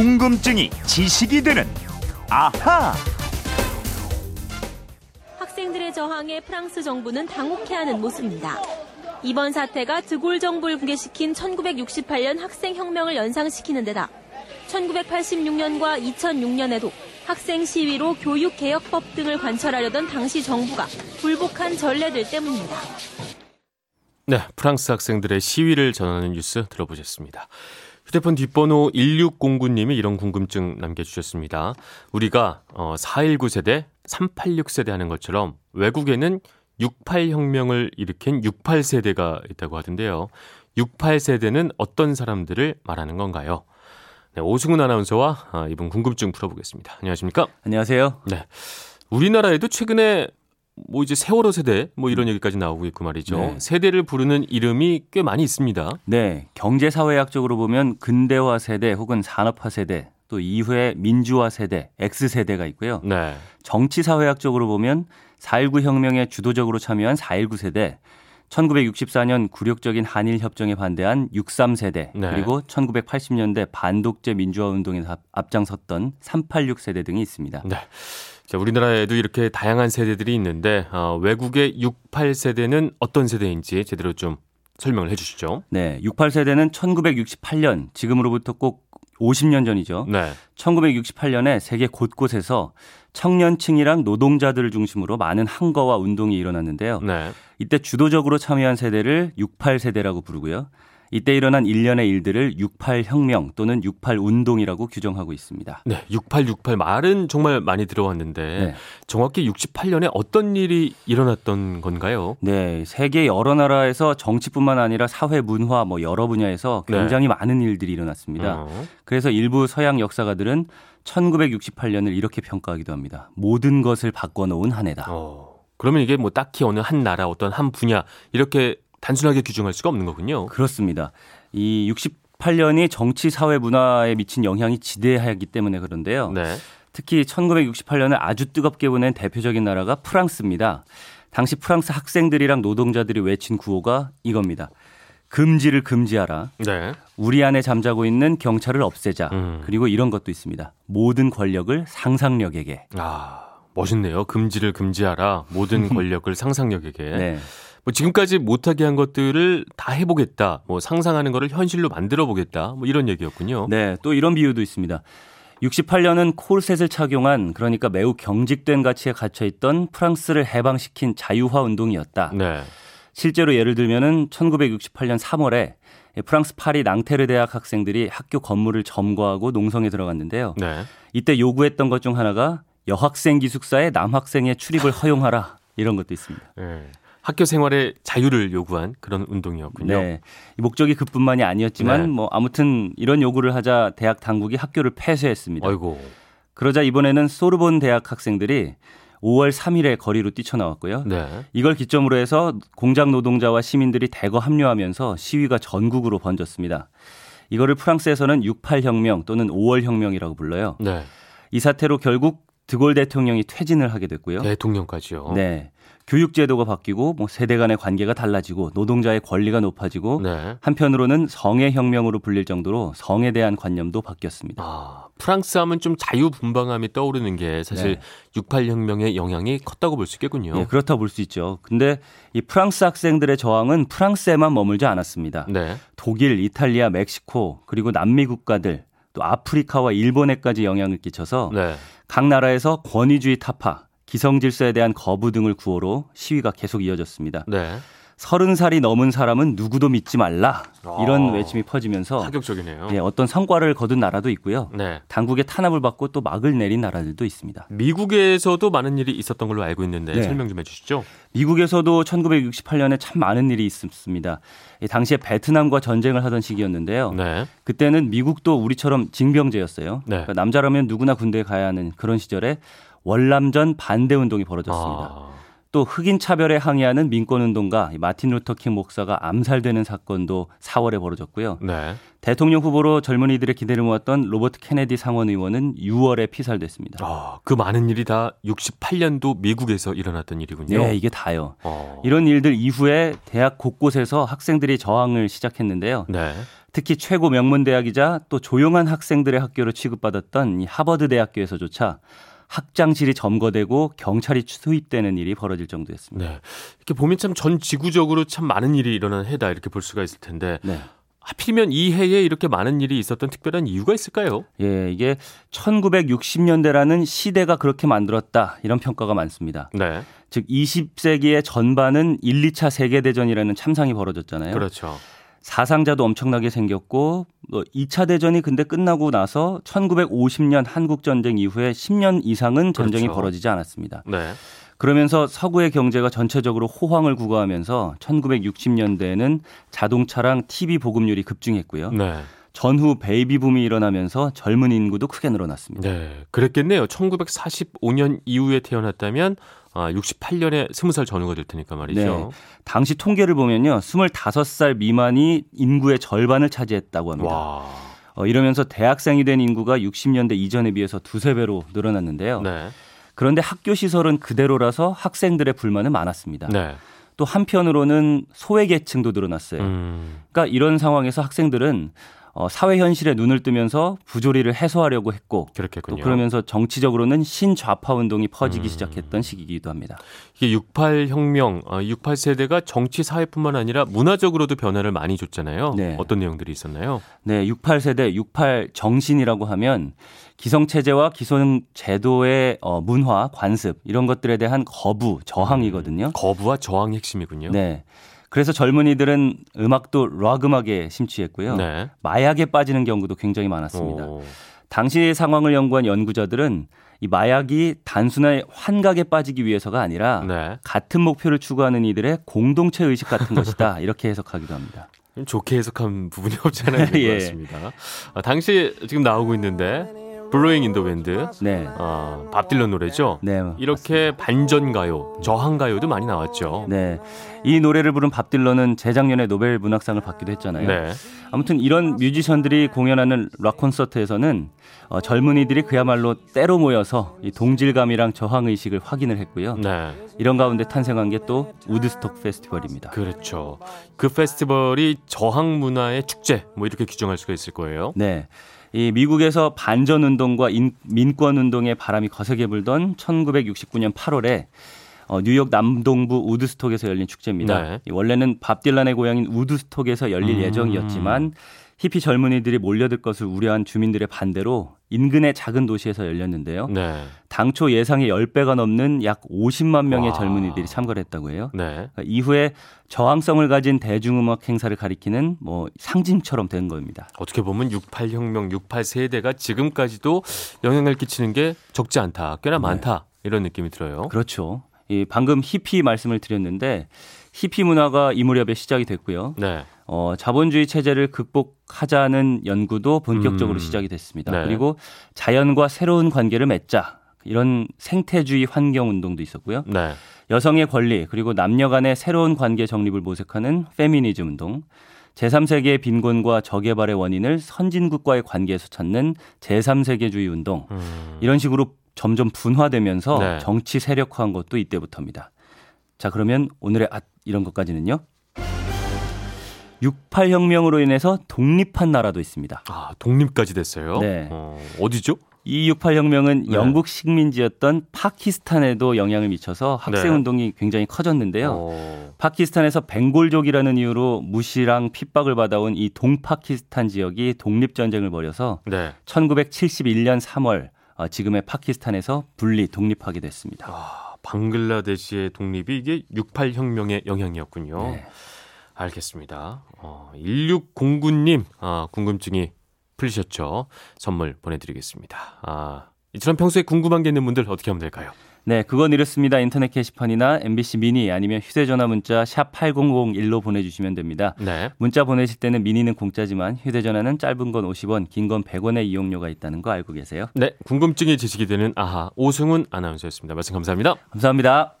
궁금증이 지식이 되는 아하. 학생들의 저항에 프랑스 정부는 당혹해하는 모습입니다. 이번 사태가 드골 정부를 붕괴시킨 1968년 학생 혁명을 연상시키는 데다 1986년과 2006년에도 학생 시위로 교육 개혁법 등을 관철하려던 당시 정부가 불복한 전례들 때문입니다. 네, 프랑스 학생들의 시위를 전하는 뉴스 들어보셨습니다. 휴대폰 뒷번호 1609님이 이런 궁금증 남겨주셨습니다. 우리가 419 세대, 386 세대 하는 것처럼 외국에는 68혁명을 일으킨 68세대가 있다고 하던데요. 68세대는 어떤 사람들을 말하는 건가요? 네, 오승훈 아나운서와 아, 이분 궁금증 풀어보겠습니다. 안녕하십니까? 안녕하세요. 네. 우리나라에도 최근에 뭐 이제 세월호 세대 뭐 이런 얘기까지 나오고 있고 말이죠. 네. 세대를 부르는 이름이 꽤 많이 있습니다. 네. 경제사회학적으로 보면 근대화 세대 혹은 산업화 세대 또 이후에 민주화 세대, X세대가 있고요. 네. 정치사회학적으로 보면 4.19 혁명에 주도적으로 참여한 4.19 세대, 1964년 굴욕적인 한일 협정에 반대한 63 세대, 네. 그리고 1980년대 반독재 민주화 운동에 앞장섰던 386 세대 등이 있습니다. 네. 자, 우리나라에도 이렇게 다양한 세대들이 있는데 어, 외국의 68 세대는 어떤 세대인지 제대로 좀 설명을 해 주시죠. 네. 68 세대는 1968년 지금으로부터 꼭 50년 전이죠. 네. 1968년에 세계 곳곳에서 청년층이랑 노동자들을 중심으로 많은 항거와 운동이 일어났는데요. 네. 이때 주도적으로 참여한 세대를 68 세대라고 부르고요. 이때 일어난 일련의 일들을 68혁명 또는 68운동이라고 규정하고 있습니다. 네, 6868 말은 정말 많이 들어왔는데 네. 정확히 68년에 어떤 일이 일어났던 건가요? 네, 세계 여러 나라에서 정치뿐만 아니라 사회, 문화 뭐 여러 분야에서 네. 굉장히 네. 많은 일들이 일어났습니다. 어. 그래서 일부 서양 역사가들은 1968년을 이렇게 평가하기도 합니다. 모든 것을 바꿔놓은 한 해다. 어. 그러면 이게 뭐 딱히 어느 한 나라 어떤 한 분야 이렇게 단순하게 규정할 수가 없는 거군요. 그렇습니다. 이 68년이 정치, 사회, 문화에 미친 영향이 지대하기 때문에 그런데요. 네. 특히 1968년을 아주 뜨겁게 보낸 대표적인 나라가 프랑스입니다. 당시 프랑스 학생들이랑 노동자들이 외친 구호가 이겁니다. 금지를 금지하라. 네. 우리 안에 잠자고 있는 경찰을 없애자. 음. 그리고 이런 것도 있습니다. 모든 권력을 상상력에게. 아, 멋있네요. 금지를 금지하라. 모든 권력을 상상력에게. 네. 뭐 지금까지 못하게 한 것들을 다 해보겠다. 뭐 상상하는 거를 현실로 만들어 보겠다. 뭐 이런 얘기였군요. 네, 또 이런 비유도 있습니다. 68년은 콜셋을 착용한 그러니까 매우 경직된 가치에 갇혀 있던 프랑스를 해방시킨 자유화 운동이었다. 네. 실제로 예를 들면은 1968년 3월에 프랑스 파리 낭테르 대학 학생들이 학교 건물을 점거하고 농성에 들어갔는데요. 네. 이때 요구했던 것 중 하나가 여학생 기숙사에 남학생의 출입을 허용하라 이런 것도 있습니다. 네. 학교 생활의 자유를 요구한 그런 운동이었군요. 네. 목적이 그뿐만이 아니었지만 네. 뭐 아무튼 이런 요구를 하자 대학 당국이 학교를 폐쇄했습니다. 아이고. 그러자 이번에는 소르본 대학 학생들이 5월 3일에 거리로 뛰쳐나왔고요. 네. 이걸 기점으로 해서 공장 노동자와 시민들이 대거 합류하면서 시위가 전국으로 번졌습니다. 이거를 프랑스에서는 68 혁명 또는 5월 혁명이라고 불러요. 네. 이 사태로 결국 드골 대통령이 퇴진을 하게 됐고요. 대통령까지요. 네. 교육 제도가 바뀌고 뭐 세대 간의 관계가 달라지고 노동자의 권리가 높아지고 네. 한편으로는 성의 혁명으로 불릴 정도로 성에 대한 관념도 바뀌었습니다. 아, 프랑스 하면 좀 자유분방함이 떠오르는 게 사실 네. 68 혁명의 영향이 컸다고 볼 수 있겠군요. 네, 그렇다고 볼수 있죠. 근데 이 프랑스 학생들의 저항은 프랑스에만 머물지 않았습니다. 네. 독일, 이탈리아, 멕시코 그리고 남미 국가들 또 아프리카와 일본에까지 영향을 끼쳐서 네. 각 나라에서 권위주의 타파 기성 질서에 대한 거부 등을 구호로 시위가 계속 이어졌습니다. 네. 서른 살이 넘은 사람은 누구도 믿지 말라 이런 아, 외침이 퍼지면서 파격적이네요. 네, 어떤 성과를 거둔 나라도 있고요. 네. 당국의 탄압을 받고 또 막을 내린 나라들도 있습니다. 미국에서도 많은 일이 있었던 걸로 알고 있는데 네. 설명 좀 해주시죠. 미국에서도 1968년에 참 많은 일이 있었습니다. 당시에 베트남과 전쟁을 하던 시기였는데요. 네. 그때는 미국도 우리처럼 징병제였어요. 네. 그러니까 남자라면 누구나 군대에 가야 하는 그런 시절에 월남전 반대 운동이 벌어졌습니다. 아. 또 흑인 차별에 항의하는 민권 운동가 마틴 루터킹 목사가 암살되는 사건도 4월에 벌어졌고요. 네. 대통령 후보로 젊은이들의 기대를 모았던 로버트 케네디 상원 의원은 6월에 피살됐습니다. 아, 그 많은 일이 다 68년도 미국에서 일어났던 일이군요. 네, 이게 다요. 어. 이런 일들 이후에 대학 곳곳에서 학생들이 저항을 시작했는데요. 네. 특히 최고 명문 대학이자 또 조용한 학생들의 학교로 취급받았던 이 하버드 대학교에서조차 학장실이 점거되고 경찰이 투입되는 일이 벌어질 정도였습니다. 네. 이렇게 보면 참 전 지구적으로 참 많은 일이 일어나는 해다 이렇게 볼 수가 있을 텐데 네. 하필이면 이 해에 이렇게 많은 일이 있었던 특별한 이유가 있을까요? 예, 이게 1960년대라는 시대가 그렇게 만들었다 이런 평가가 많습니다. 네. 즉 20세기의 전반은 1, 2차 세계 대전이라는 참상이 벌어졌잖아요. 그렇죠. 사상자도 엄청나게 생겼고 2차 뭐 대전이 근데 끝나고 나서 1950년 한국 전쟁 이후에 10년 이상은 전쟁이 그렇죠. 벌어지지 않았습니다. 네. 그러면서 서구의 경제가 전체적으로 호황을 구가하면서 1960년대에는 자동차랑 TV 보급률이 급증했고요. 네. 전후 베이비 붐이 일어나면서 젊은 인구도 크게 늘어났습니다. 네, 그랬겠네요. 1945년 이후에 태어났다면 아, 68년에 20살 전후가 될 테니까 말이죠. 네. 당시 통계를 보면요. 25살 미만이 인구의 절반을 차지했다고 합니다. 와. 어, 이러면서 대학생이 된 인구가 60년대 이전에 비해서 두세 배로 늘어났는데요. 네. 그런데 학교 시설은 그대로라서 학생들의 불만은 많았습니다. 네. 또 한편으로는 소외 계층도 늘어났어요. 음. 그러니까 이런 상황에서 학생들은 어, 사회 현실에 눈을 뜨면서 부조리를 해소하려고 했고 그렇겠군요. 또 그러면서 정치적으로는 신좌파 운동이 퍼지기 음. 시작했던 시기이기도 합니다. 이게 68 혁명, 68 어, 세대가 정치 사회뿐만 아니라 문화적으로도 변화를 많이 줬잖아요. 네. 어떤 내용들이 있었나요? 네, 68 세대, 68 정신이라고 하면 기성 체제와 기성 제도의 어, 문화, 관습 이런 것들에 대한 거부, 저항이거든요. 음, 거부와 저항이 핵심이군요. 네. 그래서 젊은이들은 음악도 락 음악에 심취했고요. 네. 마약에 빠지는 경우도 굉장히 많았습니다. 오. 당시 상황을 연구한 연구자들은 이 마약이 단순한 환각에 빠지기 위해서가 아니라 네. 같은 목표를 추구하는 이들의 공동체 의식 같은 것이다 이렇게 해석하기도 합니다. 좋게 해석한 부분이 없잖아요. 예. 같습니다. 아, 당시 지금 나오고 있는데 Blowing in the Wind. 네. 어, 밥 딜런 노래죠. 네. 이렇게 반전 가요, 저항 가요도 많이 나왔죠. 네. 이 노래를 부른 밥 딜런은 재작년에 노벨 문학상을 받기도 했잖아요. 네. 아무튼 이런 뮤지션들이 공연하는 락 콘서트에서는 어, 젊은이들이 그야말로 때로 모여서 이 동질감이랑 저항 의식을 확인을 했고요. 네. 이런 가운데 탄생한 게 또 우드스톡 페스티벌입니다. 그렇죠. 그 페스티벌이 저항 문화의 축제 뭐 이렇게 규정할 수가 있을 거예요. 네. 이 미국에서 반전 운동과 민권 운동의 바람이 거세게 불던 1969년 8월에 어, 뉴욕 남동부 우드스톡에서 열린 축제입니다. 네. 원래는 밥 딜란의 고향인 우드스톡에서 열릴 음. 예정이었지만 히피 젊은이들이 몰려들 것을 우려한 주민들의 반대로 인근의 작은 도시에서 열렸는데요. 네. 당초 예상의 10배가 넘는 약 50만 명의 와. 젊은이들이 참가를 했다고 해요. 네. 그러니까 이후에 저항성을 가진 대중음악 행사를 가리키는 뭐 상징처럼 된 겁니다. 어떻게 보면 68 혁명, 68 세대가 지금까지도 영향을 끼치는 게 적지 않다. 꽤나 네. 많다. 이런 느낌이 들어요. 그렇죠. 이 방금 히피 말씀을 드렸는데 히피 문화가 이 무렵에 시작이 됐고요. 네. 어, 자본주의 체제를 극복하자는 연구도 본격적으로 음. 시작이 됐습니다. 네. 그리고 자연과 새로운 관계를 맺자 이런 생태주의 환경 운동도 있었고요. 네. 여성의 권리 그리고 남녀 간의 새로운 관계 정립을 모색하는 페미니즘 운동, 제3세계의 빈곤과 저개발의 원인을 선진국과의 관계에서 찾는 제3세계주의 운동 음. 이런 식으로 점점 분화되면서 네. 정치 세력화한 것도 이때부터입니다. 자 그러면 오늘의 앗 이런 것까지는요. 68혁명으로 인해서 독립한 나라도 있습니다. 아, 독립까지 됐어요? 네. 어, 어디죠? 이 68 혁명은 네. 영국 식민지였던 파키스탄에도 영향을 미쳐서 학생운동이 네. 굉장히 커졌는데요. 오. 파키스탄에서 벵골족이라는 이유로 무시랑 핍박을 받아온 이 동파키스탄 지역이 독립 전쟁을 벌여서 네. 1971년 3월 어, 지금의 파키스탄에서 분리 독립하게 됐습니다. 아, 방글라데시의 독립이 이게 68 혁명의 영향이었군요. 네. 알겠습니다. 어, 1609님, 아, 궁금증이 풀리셨죠? 선물 보내드리겠습니다. 아, 이처럼 평소에 궁금한 게 있는 분들 어떻게 하면 될까요? 네, 그건 이렇습니다. 인터넷 게시판이나 MBC 미니 아니면 휴대전화 문자 샵 8001로 보내주시면 됩니다. 네. 문자 보내실 때는 미니는 공짜지만 휴대전화는 짧은 건 50원, 긴 건 100원의 이용료가 있다는 거 알고 계세요? 네, 궁금증이 지식이 되는 아하 오승훈 아나운서였습니다. 말씀 감사합니다. 감사합니다.